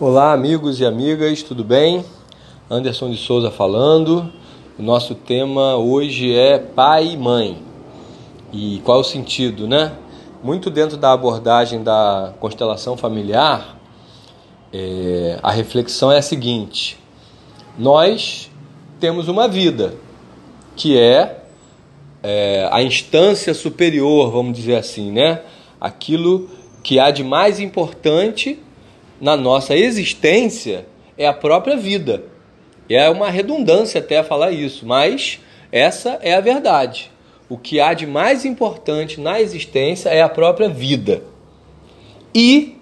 Olá, amigos e amigas, tudo bem? Anderson de Souza falando. O nosso tema hoje é pai e mãe. E qual o sentido, né? Muito dentro da abordagem da constelação familiar, é, a reflexão é a seguinte: nós temos uma vida que é, é a instância superior, vamos dizer assim, né? Aquilo que há de mais importante na nossa existência é a própria vida. É uma redundância até falar isso, mas essa é a verdade. O que há de mais importante na existência é a própria vida. E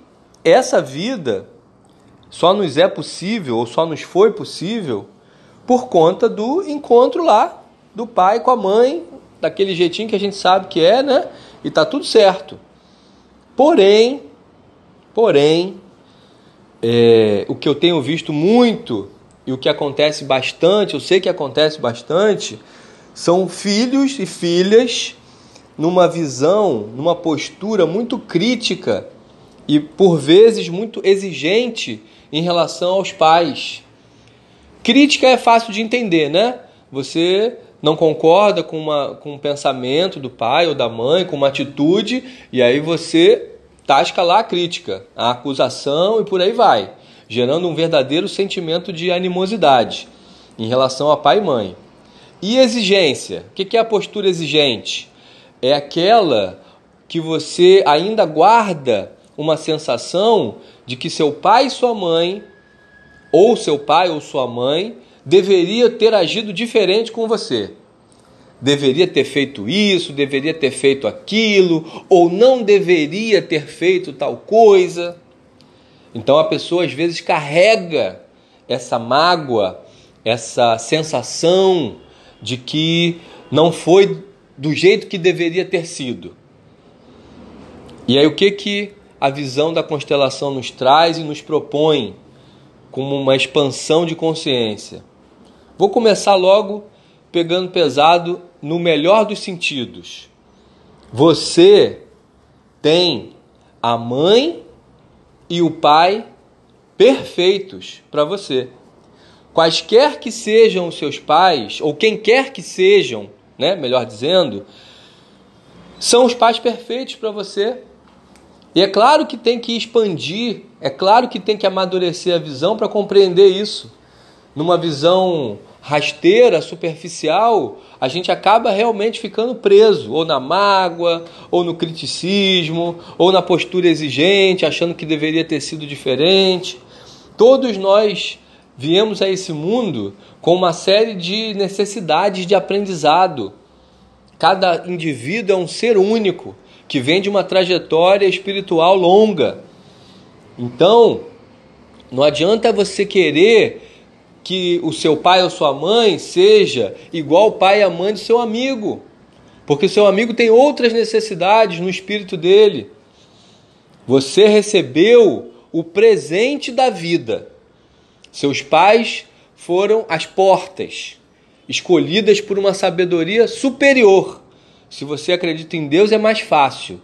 essa vida só nos é possível, ou só nos foi possível, por conta do encontro lá do pai com a mãe, daquele jeitinho que a gente sabe que é, né? E tá tudo certo. Porém, porém, é, o que eu tenho visto muito e o que acontece bastante, eu sei que acontece bastante, são filhos e filhas numa visão, numa postura muito crítica e por vezes muito exigente em relação aos pais. Crítica é fácil de entender, né? Você não concorda com, uma, com um pensamento do pai ou da mãe, com uma atitude, e aí você tasca lá a crítica, a acusação e por aí vai, gerando um verdadeiro sentimento de animosidade em relação a pai e mãe. E exigência? O que é a postura exigente? É aquela que você ainda guarda uma sensação de que seu pai e sua mãe, ou seu pai ou sua mãe, deveria ter agido diferente com você deveria ter feito isso, deveria ter feito aquilo, ou não deveria ter feito tal coisa. Então a pessoa às vezes carrega essa mágoa, essa sensação de que não foi do jeito que deveria ter sido. E aí o que que a visão da constelação nos traz e nos propõe como uma expansão de consciência? Vou começar logo pegando pesado no melhor dos sentidos. Você tem a mãe e o pai perfeitos para você. Quaisquer que sejam os seus pais, ou quem quer que sejam, né, melhor dizendo, são os pais perfeitos para você. E é claro que tem que expandir, é claro que tem que amadurecer a visão para compreender isso. Numa visão rasteira, superficial, a gente acaba realmente ficando preso, ou na mágoa, ou no criticismo, ou na postura exigente, achando que deveria ter sido diferente. Todos nós viemos a esse mundo com uma série de necessidades de aprendizado. Cada indivíduo é um ser único que vem de uma trajetória espiritual longa. Então, não adianta você querer que o seu pai ou sua mãe seja igual o pai e a mãe do seu amigo, porque seu amigo tem outras necessidades no espírito dele. Você recebeu o presente da vida. Seus pais foram as portas, escolhidas por uma sabedoria superior. Se você acredita em Deus, é mais fácil.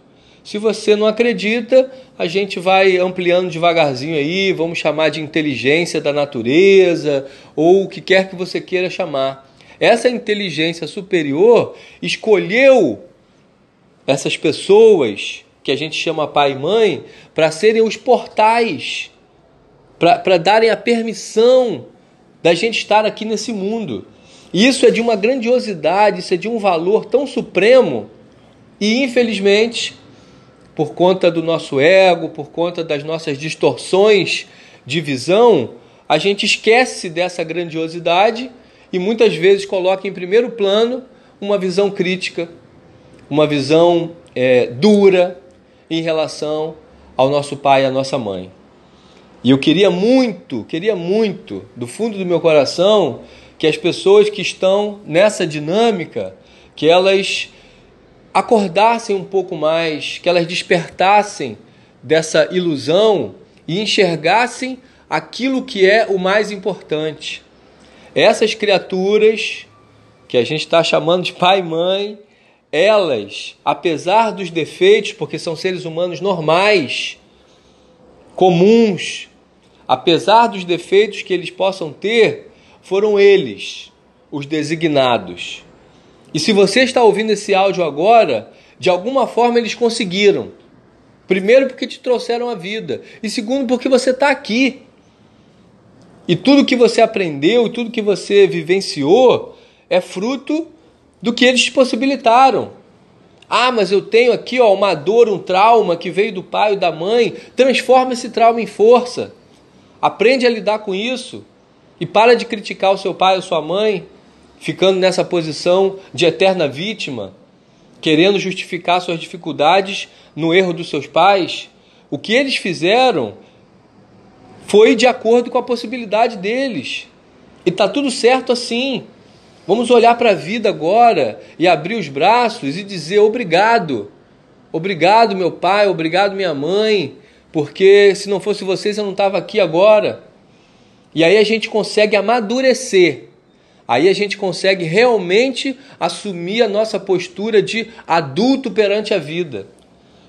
Se você não acredita, a gente vai ampliando devagarzinho aí, vamos chamar de inteligência da natureza, ou o que quer que você queira chamar. Essa inteligência superior escolheu essas pessoas que a gente chama pai e mãe para serem os portais, para darem a permissão da gente estar aqui nesse mundo. Isso é de uma grandiosidade, isso é de um valor tão supremo, e infelizmente por conta do nosso ego, por conta das nossas distorções de visão, a gente esquece dessa grandiosidade e muitas vezes coloca em primeiro plano uma visão crítica, uma visão é, dura em relação ao nosso pai e à nossa mãe. E eu queria muito, queria muito, do fundo do meu coração, que as pessoas que estão nessa dinâmica, que elas acordassem um pouco mais, que elas despertassem dessa ilusão e enxergassem aquilo que é o mais importante. Essas criaturas que a gente está chamando de pai e mãe, elas, apesar dos defeitos, porque são seres humanos normais, comuns, apesar dos defeitos que eles possam ter, foram eles os designados. E se você está ouvindo esse áudio agora, de alguma forma eles conseguiram. Primeiro, porque te trouxeram a vida, e segundo, porque você está aqui. E tudo que você aprendeu, tudo que você vivenciou, é fruto do que eles te possibilitaram. Ah, mas eu tenho aqui ó, uma dor, um trauma que veio do pai ou da mãe. Transforma esse trauma em força. Aprende a lidar com isso. E para de criticar o seu pai ou sua mãe, ficando nessa posição de eterna vítima, querendo justificar suas dificuldades no erro dos seus pais. O que eles fizeram foi de acordo com a possibilidade deles. E tá tudo certo assim. Vamos olhar para a vida agora e abrir os braços e dizer obrigado. Obrigado, meu pai, obrigado, minha mãe, porque se não fosse vocês eu não estava aqui agora. E aí a gente consegue amadurecer. Aí a gente consegue realmente assumir a nossa postura de adulto perante a vida.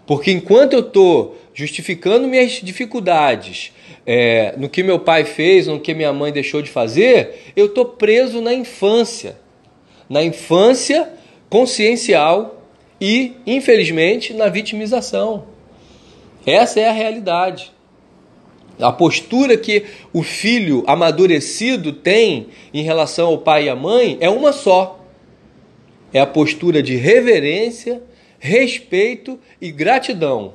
Porque enquanto eu estou justificando minhas dificuldades, é, no que meu pai fez, no que minha mãe deixou de fazer, eu estou preso na infância. Na infância consciencial e, infelizmente, na vitimização. Essa é a realidade. A postura que o filho amadurecido tem em relação ao pai e à mãe é uma só. É a postura de reverência, respeito e gratidão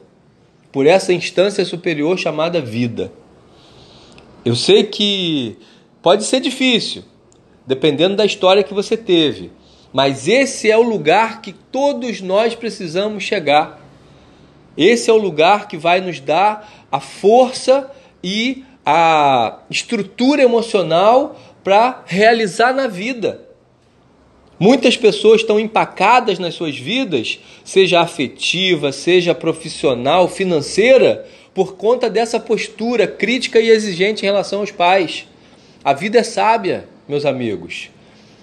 por essa instância superior chamada vida. Eu sei que pode ser difícil, dependendo da história que você teve, mas esse é o lugar que todos nós precisamos chegar. Esse é o lugar que vai nos dar a força e a estrutura emocional para realizar na vida. Muitas pessoas estão empacadas nas suas vidas, seja afetiva, seja profissional, financeira, por conta dessa postura crítica e exigente em relação aos pais. A vida é sábia, meus amigos.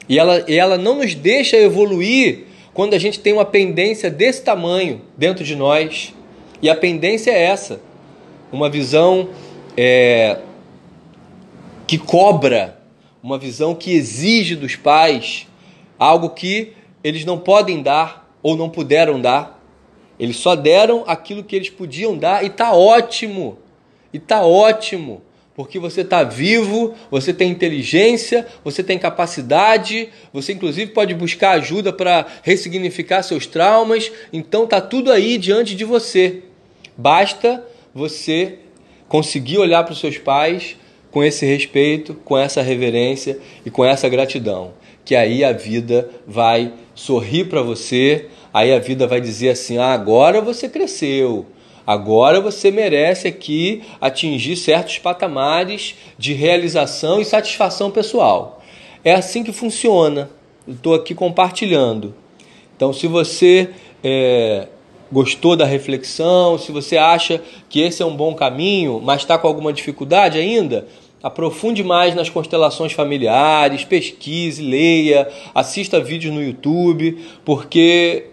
E ela, ela não nos deixa evoluir quando a gente tem uma pendência desse tamanho dentro de nós. E a pendência é essa: uma visão é, que cobra, uma visão que exige dos pais algo que eles não podem dar ou não puderam dar. Eles só deram aquilo que eles podiam dar e tá ótimo. E tá ótimo, porque você está vivo, você tem inteligência, você tem capacidade, você inclusive pode buscar ajuda para ressignificar seus traumas. Então tá tudo aí diante de você. Basta você conseguir olhar para os seus pais com esse respeito, com essa reverência e com essa gratidão, que aí a vida vai sorrir para você, aí a vida vai dizer assim: ah, agora você cresceu, agora você merece aqui atingir certos patamares de realização e satisfação pessoal. É assim que funciona. Estou aqui compartilhando. Então, se você é, gostou da reflexão, se você acha que esse é um bom caminho, mas está com alguma dificuldade ainda, Aprofunde mais nas constelações familiares, pesquise, leia, assista vídeos no YouTube, porque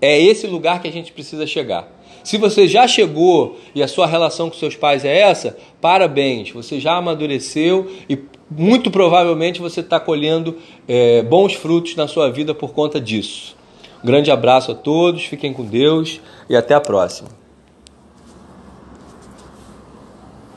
é esse lugar que a gente precisa chegar. Se você já chegou e a sua relação com seus pais é essa, parabéns, você já amadureceu e muito provavelmente você está colhendo é, bons frutos na sua vida por conta disso. Grande abraço a todos, fiquem com Deus e até a próxima.